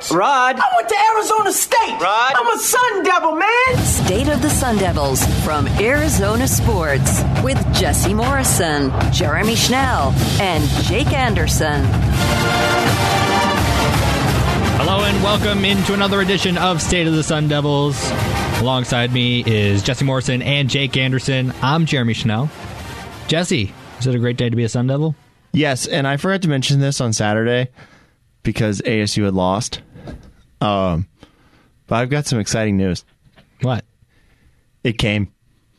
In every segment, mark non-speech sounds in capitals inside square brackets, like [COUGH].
sports. Rod. I went to Arizona State. Rod. I'm a Sun Devil, man. State of the Sun Devils from Arizona Sports with Jesse Morrison, Jeremy Schnell, and Jake Anderson. Hello and welcome into another edition of State of the Sun Devils. Alongside me is Jesse Morrison and Jake Anderson. I'm Jeremy Schnell. Jesse, is it a great day to be a Sun Devil? Yes, and I forgot to mention this on Saturday because ASU had lost. Um, but I've got some exciting news. What? It came.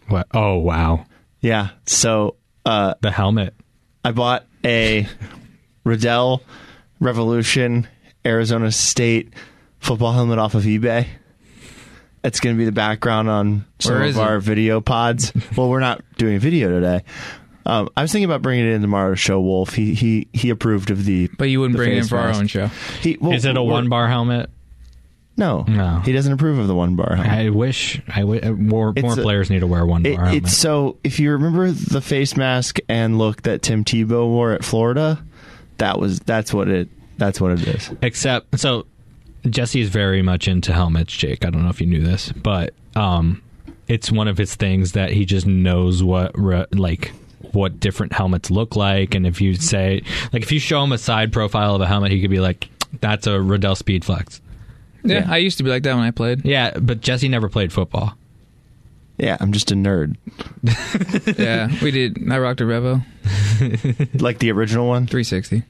What? Oh, wow. Yeah. So uh, The helmet. I bought a Riddell Revolution Arizona State football helmet off of eBay. It's going to be the background on some Where of our it? video pods. [LAUGHS] well, we're not doing video today. Um, I was thinking about bringing it in tomorrow to show Wolf. He he he approved of the. But you wouldn't bring it in for our own show. He, well, Is it a one bar helmet? No, No. He doesn't approve of the one bar helmet. I wish I w- uh, more It's more a- players need to wear one It- bar helmet. it's so if you remember the face mask and look that Tim Tebow wore at Florida, that was that's what it that's what it is. Except, so Jesse is very much into helmets, Jake. I don't know if you knew this, but um, it's one of his things that he just knows what re- like what different helmets look like, and if you say like if you show him a side profile of a helmet, he could be like, "That's a Riddell Speedflex." Yeah, I used to be like that when I played. Yeah, but Jesse never played football. Yeah, I'm just a nerd. [LAUGHS] yeah, we did. I rocked a Revo [LAUGHS] Like the original one. 360.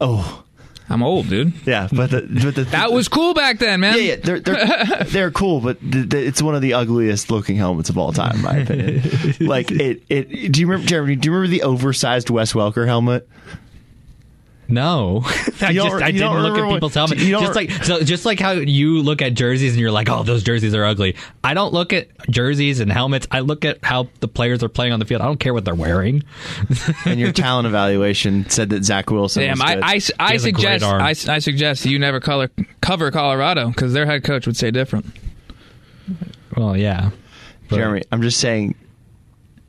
Oh, I'm old, dude. yeah, but the, but the [LAUGHS] That was cool back then, man. yeah, yeah, they're they're they're cool, but th- th- it's one of the ugliest looking helmets of all time, in my opinion. like it, it. Do you remember, Jeremy? Do you remember the oversized Wes Welker helmet? No, [LAUGHS] I You don't- just I you don't didn't look at people's helmets. Just like so, just like how you look at jerseys and you're like, oh, those jerseys are ugly. I don't look at jerseys and helmets. I look at how the players are playing on the field. I don't care what they're wearing. And your [LAUGHS] talent evaluation said that Zach Wilson. Damn, was I, good. I, I has suggest. I, I suggest you never color, cover Colorado because their head coach would say different. Well, yeah, But- Jeremy, I'm just saying.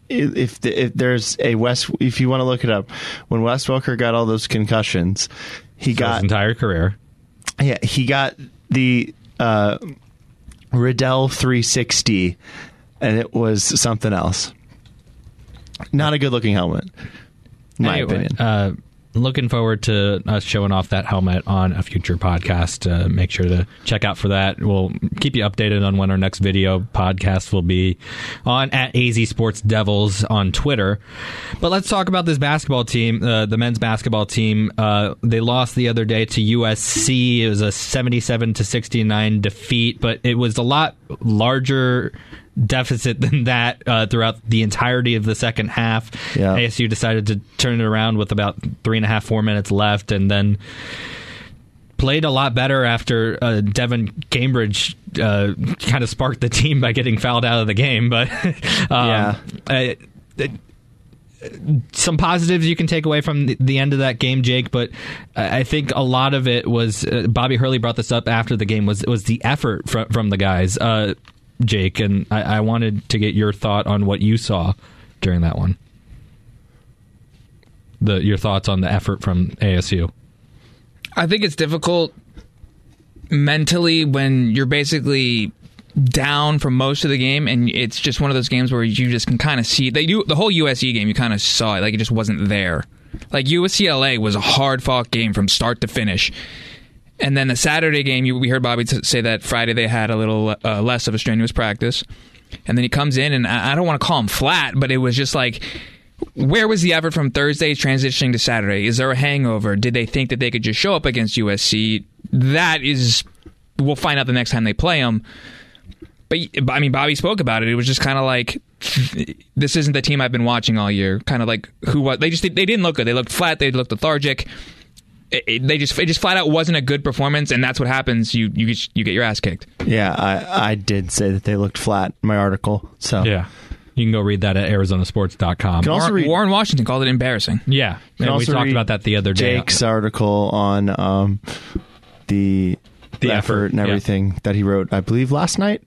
If the, if there's a West, if you want to look it up, when Wes Welker got all those concussions, he his got his entire career. yeah he got the uh, Riddell 360, and it was something else. Not a good looking helmet, in my Anyway, opinion. Uh, looking forward to us showing off that helmet on a future podcast. Uh, make sure to check out for that. We'll keep you updated on when our next video podcast will be on at AZ Sports Devils on Twitter. But let's talk about this basketball team, uh, the men's basketball team. Uh, they lost the other day to USC. It was a 77 to 69 defeat, but it was a lot larger deficit than that uh, throughout the entirety of the second half. Yeah. ASU decided to turn it around with about three and a half, four minutes left, and then played a lot better after uh, Devan Cambridge uh, kind of sparked the team by getting fouled out of the game. But [LAUGHS] um, Yeah. uh, it- some positives you can take away from the, end of that game, Jake. But I I think a lot of it was uh, Bobby Hurley brought this up after the game was was the effort from from the guys, uh, Jake, and I, I wanted to get your thought on what you saw during that one. The your thoughts on the effort from ASU. I think it's difficult mentally when you're basically down for most of the game and it's just one of those games where you just can kind of see they do the whole USC game you kind of saw it like it just wasn't there. Like USCLA was a hard fought game from start to finish. And then the Saturday game, you, we heard Bobby t- say that Friday they had a little uh, less of a strenuous practice. And then he comes in, and I, I don't want to call him flat, but it was just like, where was the effort from Thursday transitioning to Saturday? Is there a hangover? Did they think that they could just show up against USC? That is, we'll find out the next time they play them. But I mean, Bobby spoke about it. It was just kind of like, this isn't the team I've been watching all year. Kind of like who was they just they didn't look good. They looked flat. They looked lethargic. It, it- they just it just flat out wasn't a good performance, and that's what happens. You you get- you get your ass kicked. yeah, I I did say that they looked flat in my article. So Yeah. You can go read that at arizonasports.com. Can also Warren, read- Warren Washington called it embarrassing. yeah. And we talked about that the other day. Jake's article on um, the The effort, effort, and yeah. everything that he wrote, I believe, last night.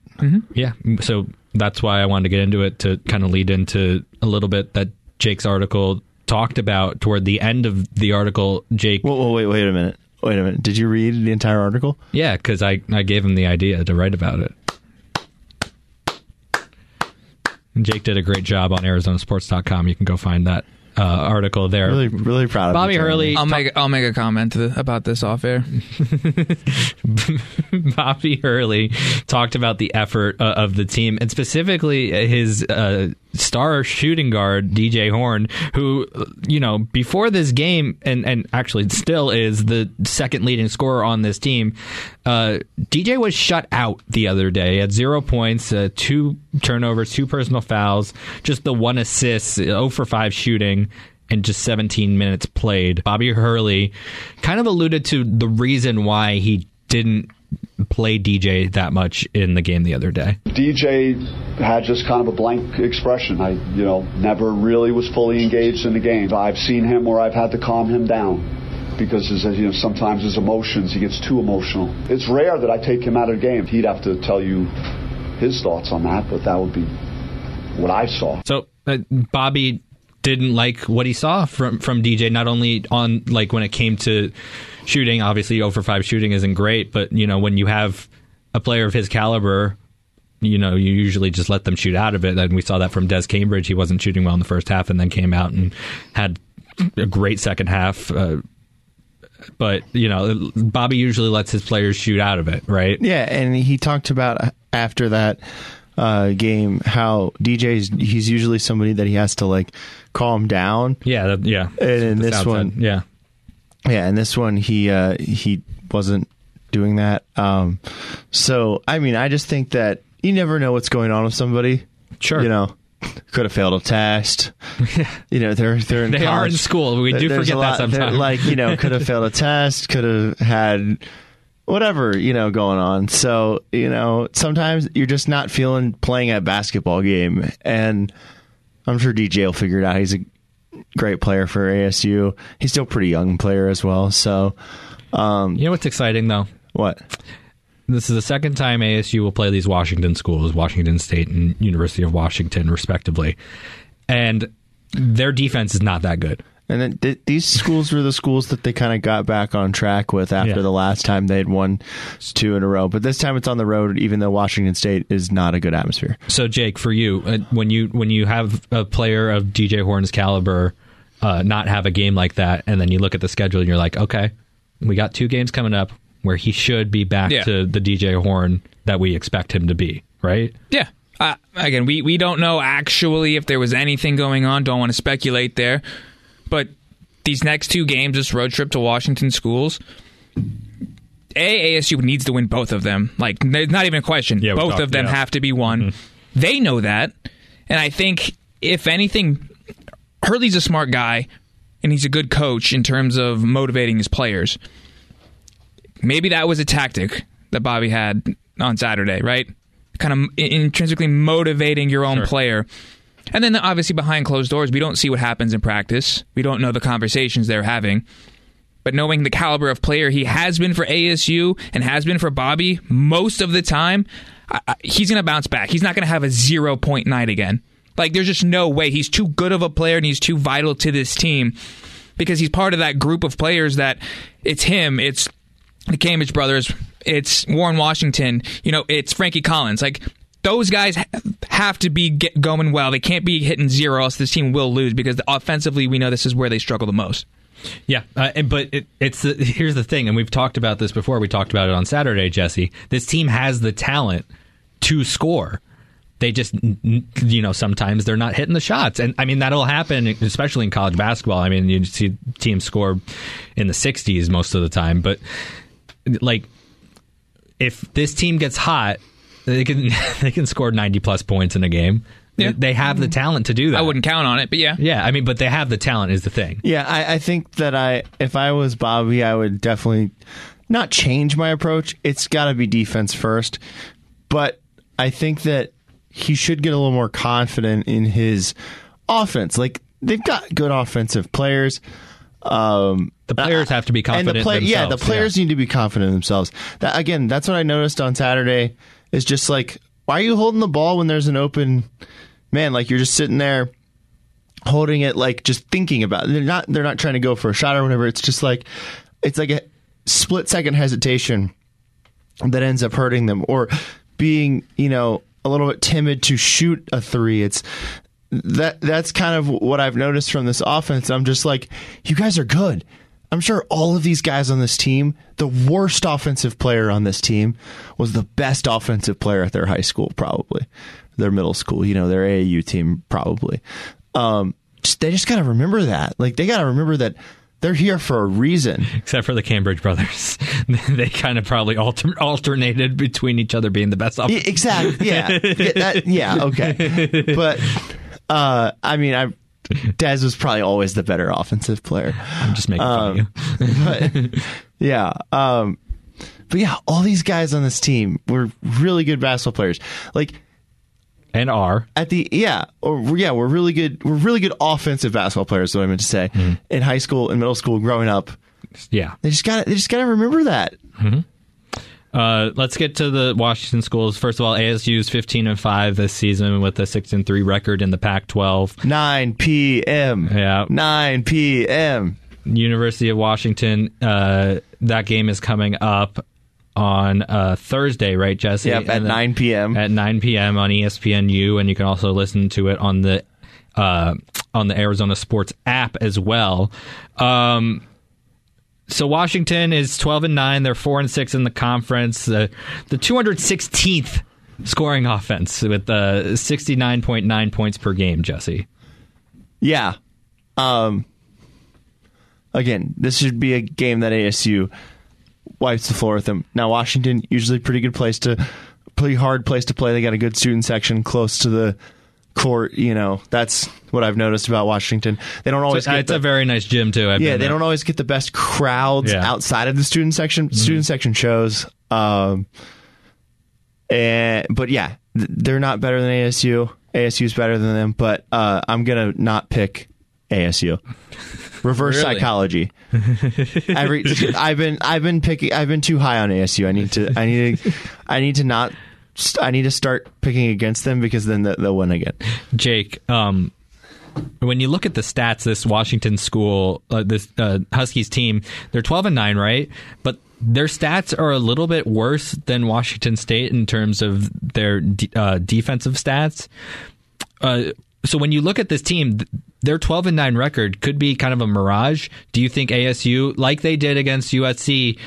Yeah. So that's why I wanted to get into it to kind of lead into a little bit that Jake's article talked about toward the end of the article. Jake, Well, well wait, wait a minute. Wait a minute. Did you read the entire article? Yeah, because I, I gave him the idea to write about it. And Jake did a great job on ArizonaSports.com. You can go find that uh, article there. Really, really proud of Bobby. Hurley I'll make I'll make a comment to about this off air. [LAUGHS] Bobby Hurley talked about the effort uh, of the team and specifically his uh, star shooting guard DJ Horne, who you know before this game and and actually still is the second leading scorer on this team. Uh, DJ was shut out the other day at zero points, uh, two turnovers, two personal fouls, just the one assist, 0 for five shooting in just 17 minutes played. Bobby Hurley kind of alluded to the reason why he didn't play DJ that much in the game the other day. DJ had just kind of a blank expression. I, you know, never really was fully engaged in the game. I've seen him where I've had to calm him down because his, you know, sometimes his emotions, he gets too emotional. It's rare that I take him out of the game. He'd have to tell you his thoughts on that, but that would be what I saw. So uh, Bobby didn't like what he saw from from DJ. Not only on like when it came to shooting, obviously over five shooting isn't great, but you know when you have a player of his caliber. You know, you usually just let them shoot out of it. And we saw that from Des Cambridge. He wasn't shooting well in the first half, and then came out and had a great second half. Uh, but you know, Bobby usually lets his players shoot out of it, right? Yeah, and he talked about after that uh, game how DJ's he's usually somebody that he has to like calm down. Yeah, that, yeah. And in this one- yeah. Yeah, and this one he uh, he wasn't doing that. Um, so I mean, I just think that you never know what's going on with somebody. Sure. you know, could have failed a test. you know, they're they're in They are in school. We do There's forget a that sometimes. Like you know, [LAUGHS] could have failed a test. Could have had whatever you know going on. So you know, sometimes you're just not feeling playing a basketball game, and I'm sure DJ will figure it out. He's a great player for ASU. He's still a pretty young player as well. So um, You know what's exciting though? what? This is the second time ASU will play these Washington schools, Washington State and University of Washington, respectively. And their defense is not that good. And then th- these schools were the schools that they kind of got back on track with after Yeah. the last time they'd won two in a row. But this time it's on the road, even though Washington State is not a good atmosphere. So, Jake, for you, uh, when you when you have a player of DJ Horne's caliber uh, not have a game like that, and then you look at the schedule and you're like, okay, we got two games coming up where he should be back Yeah. to the DJ Horne that we expect him to be, right? Yeah. Uh, again, we, we don't know actually if there was anything going on. Don't want to speculate there. But these next two games, this road trip to Washington schools, A, ASU needs to win both of them. Like, there's not even a question. Yeah, both talked- of them yeah. have to be won. Mm-hmm. They know that. And I think, if anything, Hurley's a smart guy and he's a good coach in terms of motivating his players. Maybe that was a tactic that Bobby had on Saturday, right? Kind of intrinsically motivating your own Sure. player. And then obviously behind closed doors, we don't see what happens in practice. We don't know the conversations they're having. But knowing the caliber of player he has been for ASU and has been for Bobby most of the time, I, I, he's going to bounce back. He's not going to have a zero point night again. Like, there's just no way. He's too good of a player and he's too vital to this team because he's part of that group of players that it's him, it's the Cambridge brothers, it's Warren Washington, you know, it's Frankie Collins. Like, those guys have to be going well. They can't be hitting zero, else this team will lose because offensively, we know this is where they struggle the most. Yeah, uh, and- but it, it's here's the thing, and we've talked about this before. We talked about it on Saturday, Jesse. This team has the talent to score. They just, you know, sometimes they're not hitting the shots, and I mean that'll happen, especially in college basketball. I mean, you see teams score in the 60s most of the time, but like if this team gets hot, they can [LAUGHS] they can score 90 plus points in a game. Yeah. They have the talent to do that. I wouldn't count on it, but yeah. Yeah, I mean, but they have the talent is the thing. Yeah, I, I think that I, if I was Bobby, I would definitely not change my approach. It's got to be defense first, but I think that he should get a little more confident in his offense. Like they've got good offensive players. Um, The players have to be confident. and the confident play- yeah, the themselves, players need to be confident in themselves. That again, that's what I noticed on Saturday. Is just like, why are you holding the ball when there's an open man? Like you're just sitting there holding it, like just thinking about. It. They're not. They're not trying to go for a shot or whatever. It's just like, it's like a split second hesitation that ends up hurting them, or being you know a little bit timid to shoot a three. It's that that's kind of what I've noticed from this offense. I'm just like, you guys are good. I'm sure all of these guys on this team, the worst offensive player on this team was the best offensive player at their high school, probably their middle school, you know, their AAU team, probably. Um, just, they just got to remember that. Like, they got to remember that they're here for a reason. Except for the Cambridge brothers, [LAUGHS] they kind of probably alter- alternated between each other being the best. Off- exactly. Yeah. yeah, [LAUGHS] that- yeah, okay. But uh, I mean, I Dez was probably always the better offensive player. I'm just making fun of you. Um, but yeah, um, but yeah, all these guys on this team were really good basketball players. Like And are at the yeah, or yeah, we're really good. We're really good offensive basketball players. Is what I meant to say. Mm-hmm. In high school and middle school, growing up, yeah. they just got they just got to remember that. Mm-hmm. Uh, let's get to the Washington schools. First of all, ASU's 15 and 5 this season with a 6 and 3 record in the Pac-12. 9 p.m. Yeah. 9 p.m. University of Washington. Uh, that game is coming up on uh, Thursday, right, Jesse? Yep, at 9 p.m. At 9 p.m. on ESPNU, and you can also listen to it on the uh, on the Arizona Sports app as well. Um, so Washington is 12 and 9. They're 4 and 6 in the conference. The 216th scoring offense with uh, 69.9 points per game, Jesse. Yeah. Um, again, this should be a game that ASU wipes the floor with them. Now, Washington, usually pretty good place to, pretty hard place to play. They got a good student section close to the court. You know, that's what I've noticed about Washington. They don't always So, get it's the, a very nice gym too. I've yeah, they don't always get the best crowds Yeah. Mm-hmm. outside of the student section. Student section shows. Um, and but yeah, they're not better than ASU. ASU's better than them, but uh, I'm gonna not pick ASU. [LAUGHS] Reverse Really? psychology. [LAUGHS] Every I've been I've been picking I've been too high on ASU. I need to I need to I need to not st- I need to start picking against them because then they'll, win again. Jake, um, when you look at the stats, this Washington school, uh, this uh, Huskies team, they're 12 and 9, right? But their stats are a little bit worse than Washington State in terms of their de- uh, defensive stats. Uh, so when you look at this team, their 12 and 9 record could be kind of a mirage. Do you think ASU, like they did against USC,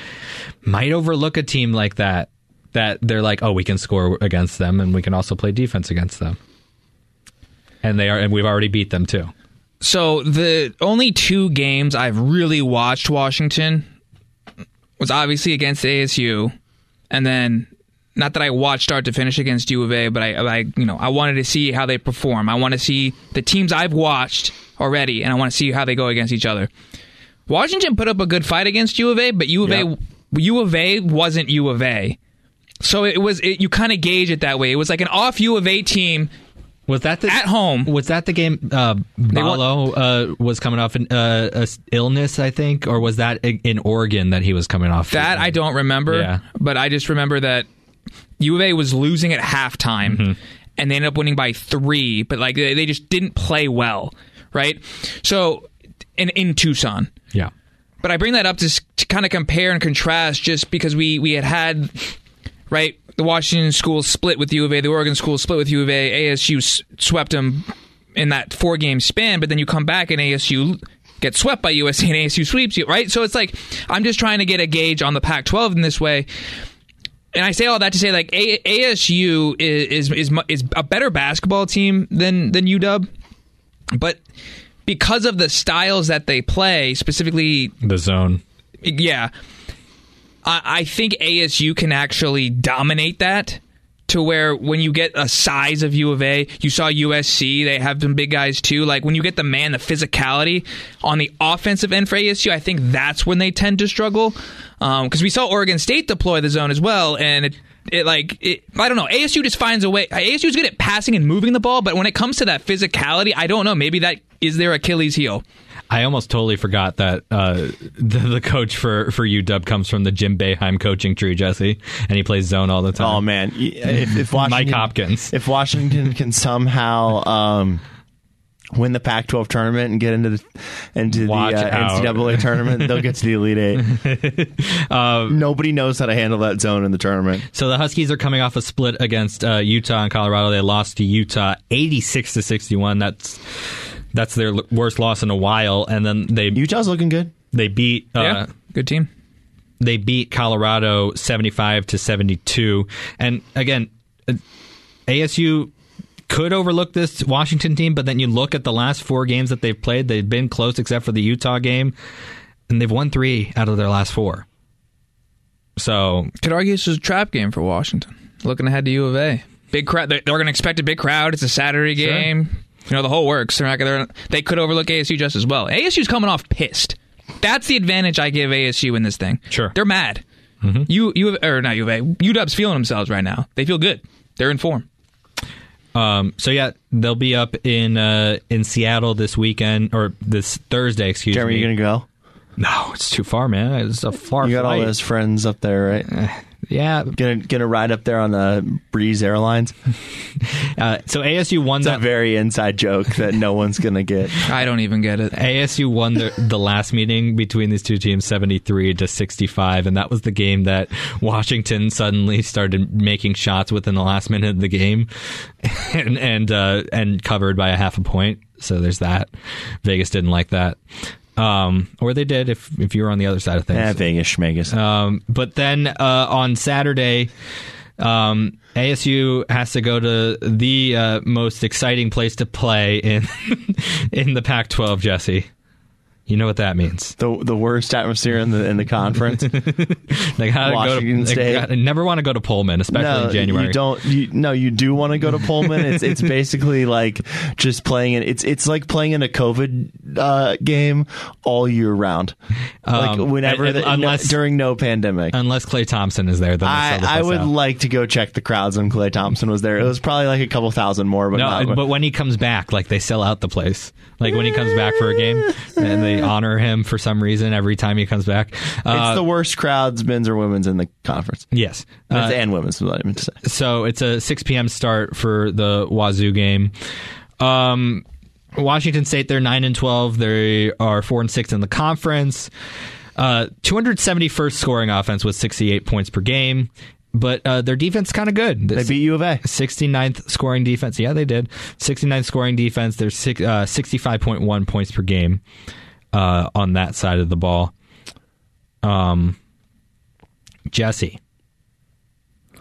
might overlook a team like that? That they're like, oh, we can score against them, and we can also play defense against them and they are and we've already beat them too. So the only two games I've really watched Washington was obviously against ASU, and then not that I watched start to finish against U of A, but I, I you know I wanted to see how they perform. I want to see the teams I've watched already, and I want to see how they go against each other. Washington put up a good fight against U of A, but U of Yep. A U of A wasn't U of A. So it was it, you kind of gauge it that way. It was like an off U of A team Was that the at home. Was that the game? Uh, Ballo uh, was coming off an uh, illness, I think, or was that in Oregon that he was coming off? That I don't remember, Yeah. but I just remember that U of A was losing at halftime, Mm-hmm. and they ended up winning by three. But like they they just didn't play well, right? So in in Tucson, Yeah, but I bring that up to, to kind of compare and contrast, just because we we had had right the Washington school split with U of A, the Oregon school split with U of A, ASU swept them in that four game span, but then you come back and ASU get swept by USC and ASU sweeps you, right? So it's like I'm just trying to get a gauge on the Pac-12 in this way. And I say all that to say, like a- ASU is, is is is a better basketball team than than UW, but because of the styles that they play, specifically the zone. yeah. I, I think ASU can actually dominate that to where when you get a size of U of A, you saw USC, they have some big guys too. Like when you get the man, the physicality on the offensive end for ASU, I think that's when they tend to struggle. Um, because we saw Oregon State deploy the zone as well, and it, it like it, I don't know. ASU just finds a way. ASU is good at passing and moving the ball, but when it comes to that physicality, I don't know. Maybe that is their Achilles heel. I almost totally forgot that uh, [LAUGHS] the, the coach for, for UW comes from the Jim Boeheim coaching tree, Jesse, and he plays zone all the time. Oh man, if, if [LAUGHS] Washington, Mike Hopkins. if Washington can somehow um, win the Pac-12 tournament and get into the into the uh. NCAA tournament, they'll get to the Elite Eight. [LAUGHS] Um, Nobody knows how to handle that zone in the tournament. So the Huskies are coming off a split against uh, Utah and Colorado. They lost to Utah 86 to 61. That's that's their l- worst loss in a while. And then they Utah's looking good. they beat uh, yeah, good team. they beat Colorado 75 to 72. And again, uh, ASU could overlook this Washington team, but then you look at the last four games that they've played, they've been close except for the Utah game, and they've won three out of their last four. So Could argue this is a trap game for Washington. Looking ahead to U of A, big crowd. They're, they're going to expect a big crowd. It's a Saturday game. You know the whole works. They're not gonna, they could overlook ASU just as well. ASU's coming off pissed. That's the advantage I give ASU in this thing. Sure. they're mad. Mm-hmm. You you or not U of A. UW's feeling themselves right now. They feel good. They're in form. Um, so yeah, they'll be up in uh, in Seattle this weekend or this Thursday. Excuse me. Jeremy, me. you gonna go? No, it's too far, man. It's a far. You got all flight. those friends up there, right? Yeah. Gonna gonna ride up there on the Breeze Airlines. [LAUGHS] Uh, so ASU won It's a that. very inside joke that no one's gonna get. [LAUGHS] I don't even get it. ASU won the, the last meeting between these two teams 73 to 65 and that was the game that Washington suddenly started making shots within the last minute of the game [LAUGHS] and and uh, and covered by a half a point so there's that Vegas didn't like that um, or they did if if you were on the other side of things Eh, Vegas schmegas. Um, but then uh, on Saturday, um, ASU has to go to the uh, most exciting place to play in [LAUGHS] in the Pac-12. Jesse, you know what that means? the the worst atmosphere in the in the conference. [LAUGHS] They gotta Washington to, State. Gotta, never want to go to Pullman, especially no, in January. you don't. You, no, you do want to go to Pullman. It's it's [LAUGHS] basically like just playing it. It's it's like playing in a COVID uh, game all year round. Like Um, whenever, and- and the, no- unless- during no pandemic. Unless Klay Thompson is there, then I, I would out. like to go check the crowds when Klay Thompson was there. It was probably like a couple thousand more, but No, but when he comes back, like they sell out the place. Like when he comes back for a game, [LAUGHS] and they [LAUGHS] honor him for some reason every time he comes back. it's Uh, the worst crowds, men's or women's, in the conference. yes, Uh, and women's, what I meant to say. so it's a 6 p.m. start for the Wazoo game. Um, Washington State, they're nine and 12. They are four and six in the conference. Uh, 271st scoring offense with 68 points per game, but uh, their defense kind of good. They beat U of A. 69th scoring defense. Yeah, they did. 69th scoring defense. There's six, uh, 65.1 points per game uh, on that side of the ball. Um, Jesse,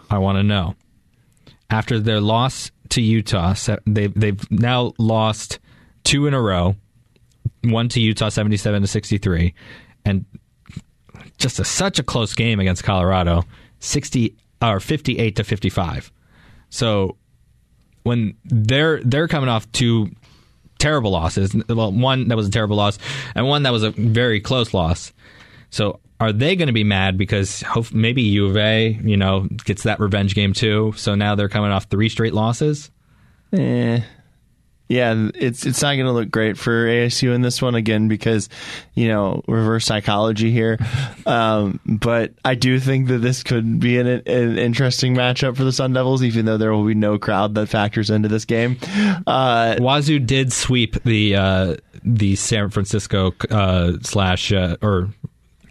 I want to know after their loss to Utah, se- they they've now lost two in a row. One to Utah, seventy-seven to sixty-three, and just a, such a close game against Colorado, sixty or fifty-eight to fifty-five. So when they're they're coming off two terrible losses, well, one that was a terrible loss, and one that was a very close loss. So are they going to be mad because maybe U of A, you know, gets that revenge game too? So now they're coming off three straight losses. Eh. Yeah, it's it's not going to look great for ASU in this one again because you know reverse psychology here. [LAUGHS] Um, but I do think that this could be an, an interesting matchup for the Sun Devils, even though there will be no crowd that factors into this game. Uh, Wazoo did sweep the uh, the San Francisco uh, slash uh, or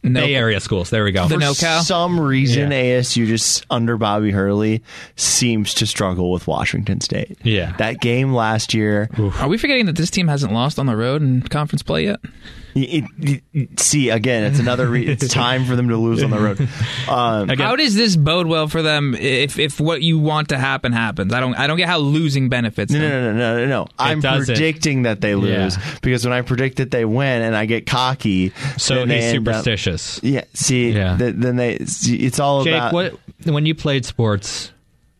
No- Bay Area schools. There we go. The for NoCal? some reason, Yeah. ASU just under Bobby Hurley seems to struggle with Washington State. Yeah. that game last year. Are we forgetting that this team hasn't lost on the road in conference play yet? It, it- it- see again, it's another. Re- it's [LAUGHS] time for them to lose on the road. Um, Again- How does this bode well for them if if what you want to happen happens? I don't I don't get how losing benefits. No, them. no, no, no, no, no. I'm doesn't. predicting that they lose Yeah. because when I predict that they win and I get cocky, so then they he's end up- superstitious. yeah, see, Yeah. th- then they. See, it's all Jake, about. what when you played sports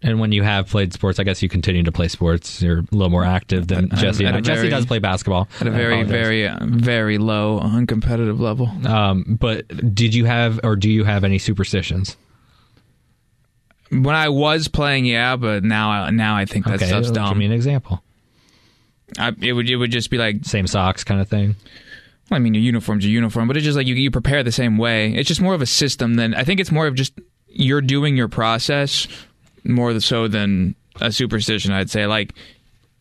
and when you have played sports, I guess you continue to play sports. You're a little more active than a- Jesse. at and a I. Jesse does play basketball At a very, very, uh, very low uncompetitive level. Um, but did you have or do you have any superstitions? When I was playing, yeah, but now, I- now I think that okay, stuff's give me an example. I, it would, it would just be like, Same socks kind of thing. well, I mean, your uniform's your uniform, but it's just like you, you prepare the same way. It's just more of a system than I think it's more of just you're doing your process more so than a superstition. I'd say like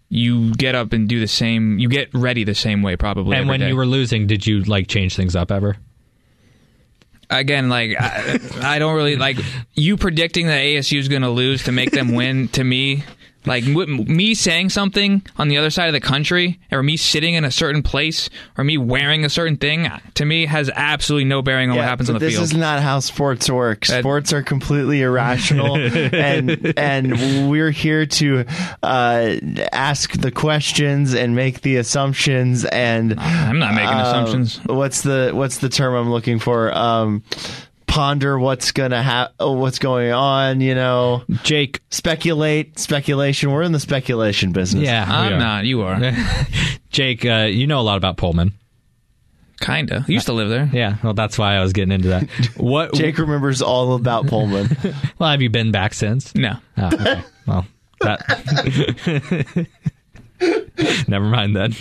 you get up and do the same. You get ready the same way, probably. And when day. you were losing, did you like change things up ever? again, like I, I don't really like you predicting that ASU is going to lose to make them win. To me, like me saying something on the other side of the country, or me sitting in a certain place, or me wearing a certain thing, to me has absolutely no bearing on what happens on the this field. This is not how sports work. Sports are completely irrational, [LAUGHS] and and we're here to uh, ask the questions and make the assumptions. And I'm not making uh, assumptions. What's the what's the term I'm looking for? Um, ponder what's gonna ha- what's going on. You know, Jake. speculate, speculation. We're in the speculation business. Yeah, we I'm are. not. You are [LAUGHS] Jake, uh, you know a lot about Pullman. kinda. You used to live there. Yeah, well, that's why I was getting into that. [LAUGHS] What? Jake remembers all about Pullman. [LAUGHS] Well, have you been back since? No. Oh, okay. well, that. Never mind then.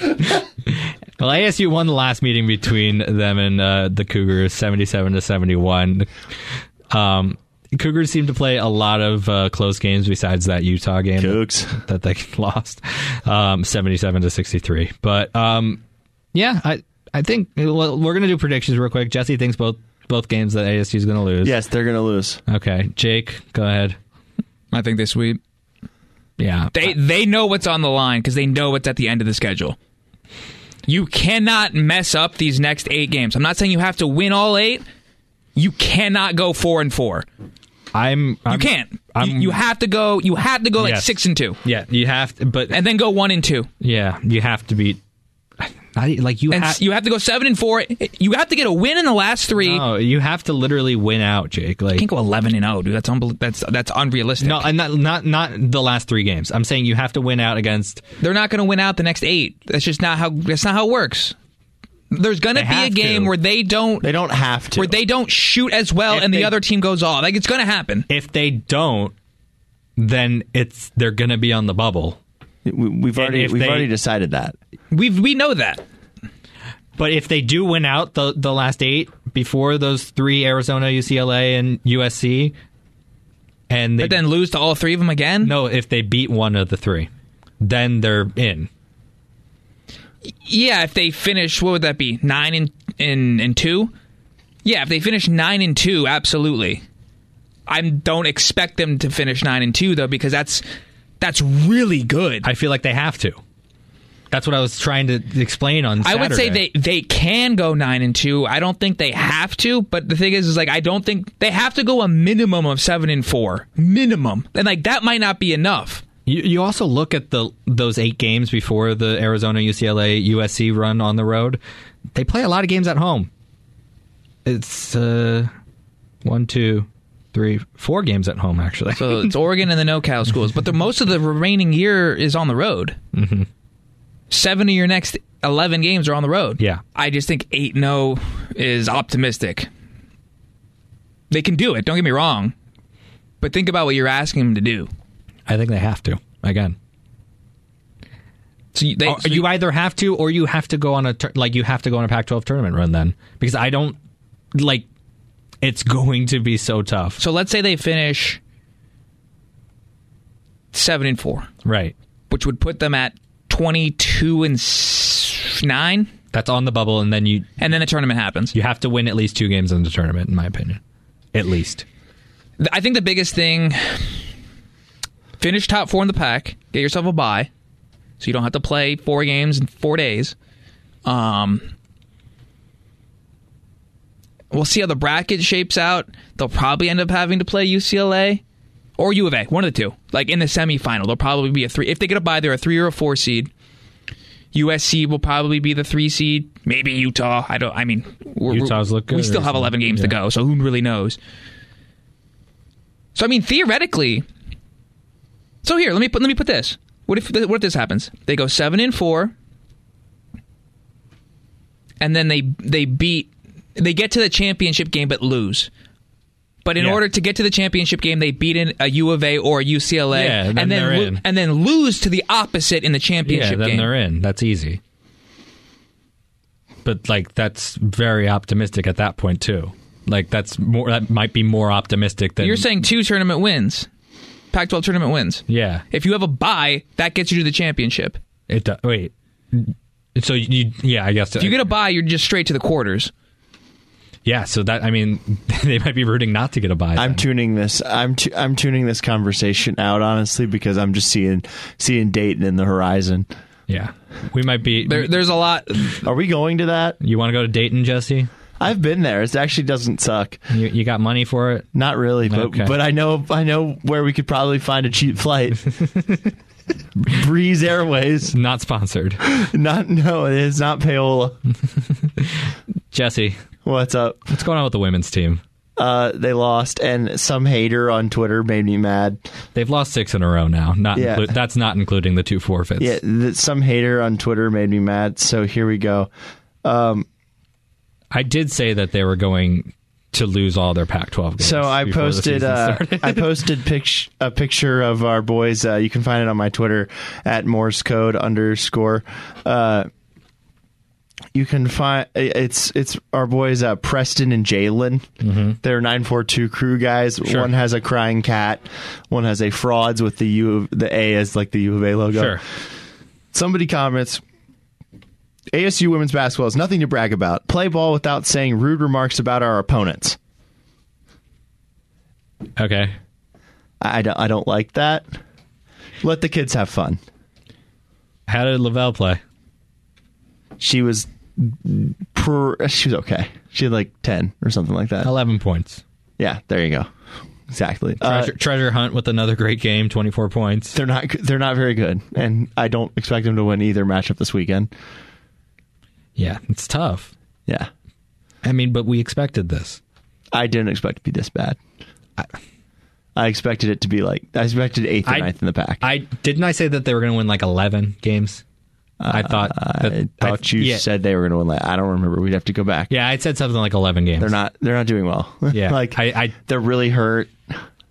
Well, ASU won the last meeting between them and uh, the Cougars, seventy-seven to seventy-one. Um, Cougars seem to play a lot of uh, close games besides that Utah game Cougs. that they [LAUGHS] lost, um, seventy-seven to sixty-three. But um, yeah, I I think well, we're gonna do predictions real quick. Jesse thinks both both games that ASU is gonna lose. Yes, they're gonna lose. Okay, Jake, go ahead. I think they sweep. Yeah, They they know what's on the line because they know what's at the end of the schedule. You cannot mess up these next eight games. I'm not saying you have to win all eight. You cannot go four and four. I'm. You I'm can't. I'm- you, you have to go. You have to go like six and two, Yeah, you have to, but and then go one and two, yeah, you have to beat. Not e- like you and have. you have to go seven and four. You have to get a win in the last three. no, you have to literally win out, Jake. Like you can't go eleven and zero, dude. That's unbel- That's that's unrealistic. no, and not not not the last three games. I'm saying you have to win out against. they're not going to win out the next eight. That's just not how. That's not how it works. There's going to be a game to. where they don't. They don't have to. where they don't shoot as well, If and the other team goes off. Like it's going to happen. If they don't, then it's they're gonna be on the bubble. We, we've already we've they- already decided that. We we know that. But if they do win out the the last eight before those three Arizona, UCLA, and USC, and they But then lose to all three of them again. no, if they beat one of the three, then they're in. Yeah, if they finish, what would that be? Nine and and, and two. Yeah, if they finish nine and two, absolutely. I don't expect them to finish nine and two though, because that's that's really good. I feel like they have to. That's what I was trying to explain on. I would say they they can go nine and two. I don't think they have to, but the thing is, is like I don't think they have to go a minimum of seven and four, minimum, and like that might not be enough. You, you also look at the those eight games before the Arizona, UCLA, USC run on the road. They play a lot of games at home. It's uh, one, two, three, four games at home actually. So [LAUGHS] it's Oregon and the NoCal schools, but the most of the remaining year is on the road. Mm-hmm. Seven of your next eleven games are on the road. Yeah. I just think eight no is optimistic. They can do it. Don't get me wrong, but think about what you're asking them to do. I think they have to again. So you, they, so you either have to, or you have to go on a tur- like you have to go on a Pac-12 tournament run then, because I don't like. It's going to be so tough, So let's say they finish seven and four, right? which would put them at twenty-two and nine, That's on the bubble, and then you and then the tournament happens. you have to win at least two games in the tournament, in my opinion, at least. I think the biggest thing: finish top four in the Pac, get yourself a bye, so you don't have to play four games in four days. Um, we'll see how the bracket shapes out. They'll probably end up having to play UCLA or U of A, one of the two. Like in the semifinal, they'll probably be a three. If they get a bye, they're a three or a four seed. USC will probably be the three seed. Maybe Utah. I don't. I mean, we're, Utah's look We still have eleven games to go, so who really knows? So I mean, theoretically. So here, let me put let me put this. What if what if this happens? They go seven and four, and then they they beat they get to the championship game but lose. But in Yeah. order to get to the championship game, they beat in a U of A or a UCLA, Yeah, then and then lo- and then lose to the opposite in the championship. Yeah, then game. they're in. That's easy. But like that's very optimistic at that point too. Like that's more that might be more optimistic than You're saying two tournament wins. Pac-12 tournament wins. Yeah. If you have a bye, that gets you to the championship. It do- wait. So you yeah, I guess If you get a bye, you're just straight to the quarters. Yeah. So that I mean, [LAUGHS] they might be rooting not to get a bye. I'm then. tuning this. I'm tu- I'm tuning this conversation out honestly because I'm just seeing seeing Dayton in the horizon. yeah, we might be. There, there's a lot. Are we going to that? you want to go to Dayton, Jesse? I've been there. It actually doesn't suck. You, you got money for it? Not really, but Okay. but I know I know where we could probably find a cheap flight. [LAUGHS] [LAUGHS] Breeze Airways. Not sponsored. Not no, it is not payola. [LAUGHS] Jesse, What's up? what's going on with the women's team? Uh, they lost, and some hater on Twitter made me mad. They've lost six in a row now. Not Yeah. inclu- that's not including the two forfeits. Yeah, th- some hater on Twitter made me mad. So here we go. Um, I did say that they were going to lose all their Pac-12 games. So I posted uh. I posted [LAUGHS] pic- a picture of our boys. Uh, you can find it on my Twitter at Morse code underscore. Uh, you can find it's it's our boys uh, Preston and Jalen. Mm-hmm. They're nine four two crew guys. One has a crying cat. One has a frauds with the U of, the A as like the U of A logo. sure. Somebody comments. ASU women's basketball is nothing to brag about. Play ball without saying rude remarks about our opponents. Okay. I don't, I don't like that. Let the kids have fun. How did Lavelle play? She was per, she was okay. She had like 10 or something like that. 11 points. Yeah, there you go. Exactly. Uh, Treasure, Treasure Hunt with another great game, 24 points. they're not they're not very good and I don't expect them to win either matchup this weekend. Yeah, it's tough. Yeah. I mean, but we expected this. I didn't expect it to be this bad. I, expected it to be like I expected 8th or I- ninth in the Pac. I didn't I say that they were going to win like 11 games? I uh, thought that, I thought you yeah, said they were going to win. Like, I don't remember. We'd have to go back. Yeah, I said something like 11 games. They're not. They're not doing well. [LAUGHS] Yeah, like I- I- they're really hurt.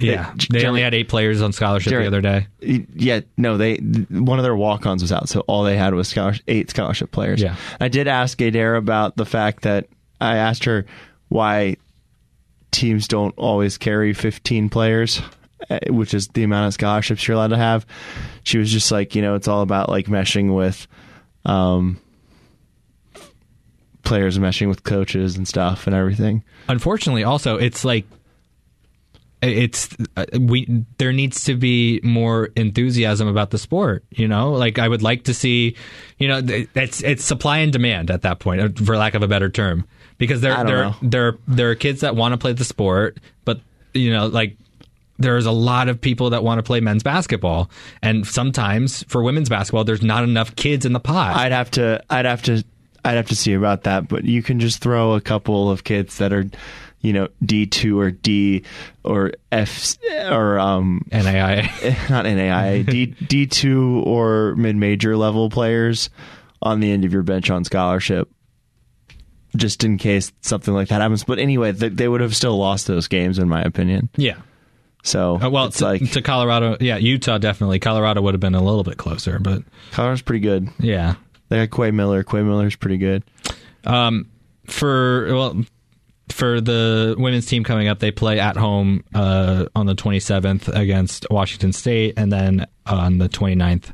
Yeah, They- they only had eight players on scholarship Jerry- the other day. Yeah, no, they one of their walk-ons was out, so all they had was scholarship, eight scholarship players. Yeah. I did ask Adair about the fact that I asked her why teams don't always carry 15 players, eh, which is the amount of scholarships you're allowed to have. She was just like, you know, it's all about like meshing with um players meshing with coaches and stuff and everything. Unfortunately, also it's like it's uh, we there needs to be more enthusiasm about the sport you know? Like i would like to see you know it's it's supply and demand at that point uh, for lack of a better term. Because there there know. there there are kids that want to play the sport but you know like there's a lot of people that want to play men's basketball. And sometimes for women's basketball there's not enough kids in the pot. I'd have to I'd have to I'd have to see about that, but you can just throw a couple of kids that are you know D two or D or F or um NAIA. [LAUGHS] not NAI, D D two or mid major level players on the end of your bench on scholarship. Just in case something like that happens, but anyway, they, they would have still lost those games, in my opinion. yeah So Uh, well it's to, like to colorado yeah utah definitely colorado would have been a little bit closer but Colorado's pretty good. yeah They got Quay Miller. Quay Miller's pretty good. Um, for well, for the women's team coming up, they play at home uh, on the 27th against Washington State, and then on the 29th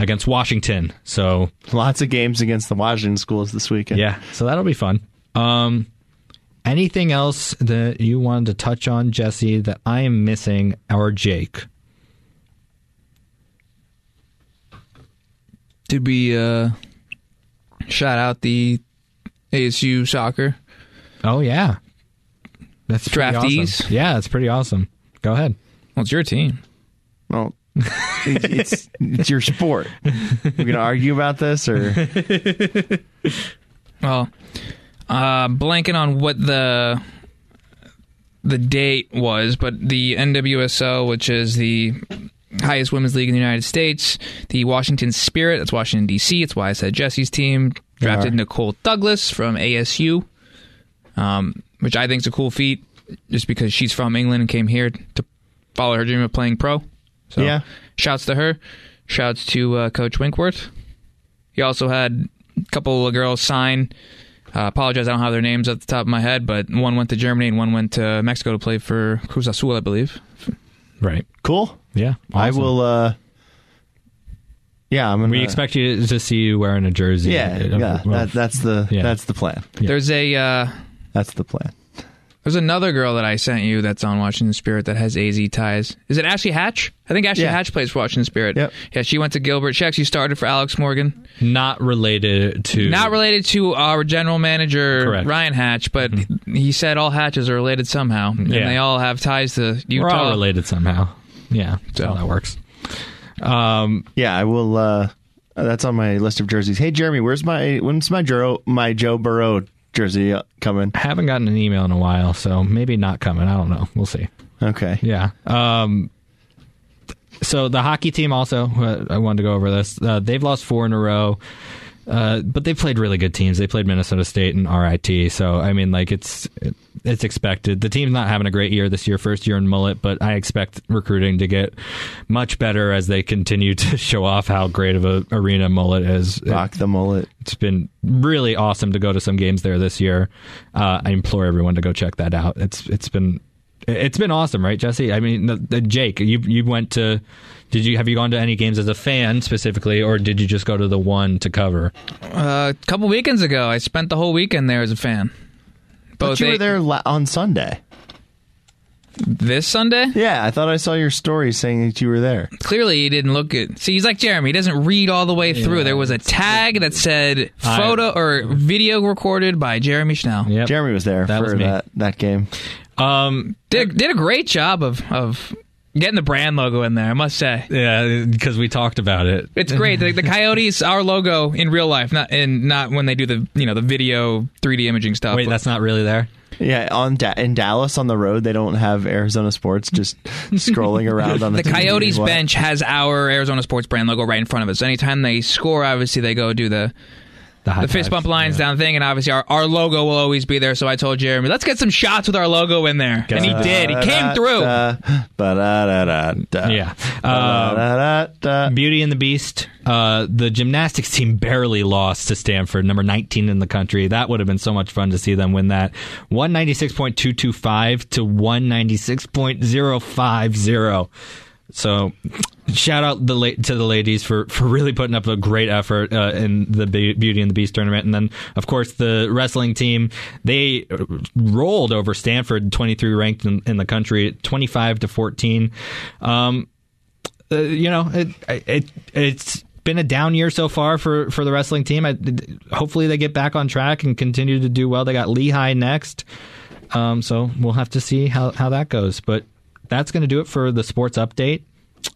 against Washington. So Lots of games against the Washington schools this weekend. yeah, so that'll be fun. Um, anything else that you wanted to touch on, Jesse? That I am missing, or Jake? Did we uh, shout out the ASU soccer? Oh yeah, that's pretty Draftees? awesome. Yeah, that's pretty awesome. Go ahead. Well, it's your team. Well, it, it's it's your sport. We're gonna argue about this, or [LAUGHS] Well, uh, blanking on what the the date was, but the NWSL, which is the highest women's league in the United States, the Washington Spirit, that's Washington D.C. It's why I said Jesse's team drafted. Nicole Douglas from ASU, um, which I think is a cool feat, just because she's from England and came here to follow her dream of playing pro. So, Yeah. shouts to her. Shouts to uh, Coach Winkworth. He also had a couple of girls sign. Uh, apologize, I don't have their names at the top of my head, but one went to Germany and one went to Mexico to play for Cruz Azul, I believe. Right. Cool. Yeah. I will. uh Yeah, I'm gonna. We expect you to see you wearing a jersey. Yeah, Uh, yeah. That, that's the yeah. that's the plan. Yeah. There's a uh, That's the plan. There's another girl that I sent you that's on Washington Spirit that has AZ ties. Is it Ashley Hatch? I think Ashley Yeah. Hatch plays for Washington Spirit. Yep. Yeah, she went to Gilbert. She actually started for Alex Morgan. not related to. Not related to our general manager Correct. Ryan Hatch, but he said all Hatches are related somehow, and Yeah. they all have ties to Utah. We're all related somehow. Yeah. That's So. how that works. Um, Yeah, I will. uh That's on my list of jerseys. Hey, Jeremy, where's my when's my Joe my Joe Burrow jersey uh, coming? haven't gotten an email in a while, so maybe not coming. I don't know. We'll see. Okay. Yeah. Um, so the hockey team also, uh, I wanted to go over this. Uh, they've lost four in a row, uh, but they've played really good teams. They played Minnesota State and RIT. So I mean, like it's it's expected. The team's not having a great year this year, first year in Mullett, but I expect recruiting to get much better as they continue to [LAUGHS] show off how great of a arena Mullett is. Rock the mullet. It's been really awesome to go to some games there this year. Uh, I implore everyone to go check that out. It's it's been it's been awesome, right, Jesse? I mean, the, the Jake, you you went to. Did you have you gone to any games as a fan specifically, or did you just go to the one to cover? Uh, a couple weekends ago, I spent the whole weekend there as a fan. But Both you were there la- on Sunday. this Sunday. Yeah, I thought I saw your story saying that you were there. Clearly, he didn't look good. See, he's like Jeremy. He doesn't read all the way through. There was a tag that said I- photo or video recorded by Jeremy Schnell. Yep. Jeremy was there That for was that that game. Um, Did did a great job of of getting the brand logo in there. I must say. yeah, because we talked about it. It's great. The, the Coyotes, our logo in real life, not in not when they do the you know the video 3D imaging stuff. Wait, that's not really there. Yeah, on da- in Dallas on the road, they don't have Arizona sports just [LAUGHS] scrolling around on the, the TV. Coyotes bench has our Arizona Sports brand logo right in front of us. Anytime they score, obviously they go do the The, high the fist bump lines Yeah. down thing, and obviously our, our logo will always be there. So I told Jeremy, let's get some shots with our logo in there, and he did. He came through. Yeah. Ba-da-da-da. Beauty and the Beast. Uh, the gymnastics team barely lost to Stanford, number 19 in the country. That would have been so much fun to see them win that. 196.225 to 196.050. So, shout out the la- to the ladies for, for really putting up a great effort uh, in the Be- Beauty and the Beast tournament. And then, of course, the wrestling team they rolled over Stanford, 23 ranked in, in the country, 25 to 14. Um, uh, you know, it, it it's been a down year so far for for the wrestling team. I, hopefully, they get back on track and continue to do well. They got Lehigh next, um, so we'll have to see how how that goes. But that's going to do it for the sports update.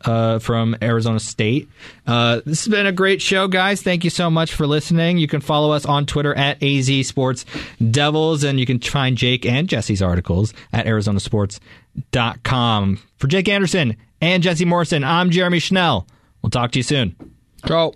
Uh, from Arizona State. Uh, this has been a great show, guys. Thank you so much for listening. You can follow us on Twitter at AZ Sports Devils, and you can find Jake and Jesse's articles at ArizonaSports.com. For Jake Anderson and Jesse Morrison, I'm Jeremy Schnell. We'll talk to you soon. Go.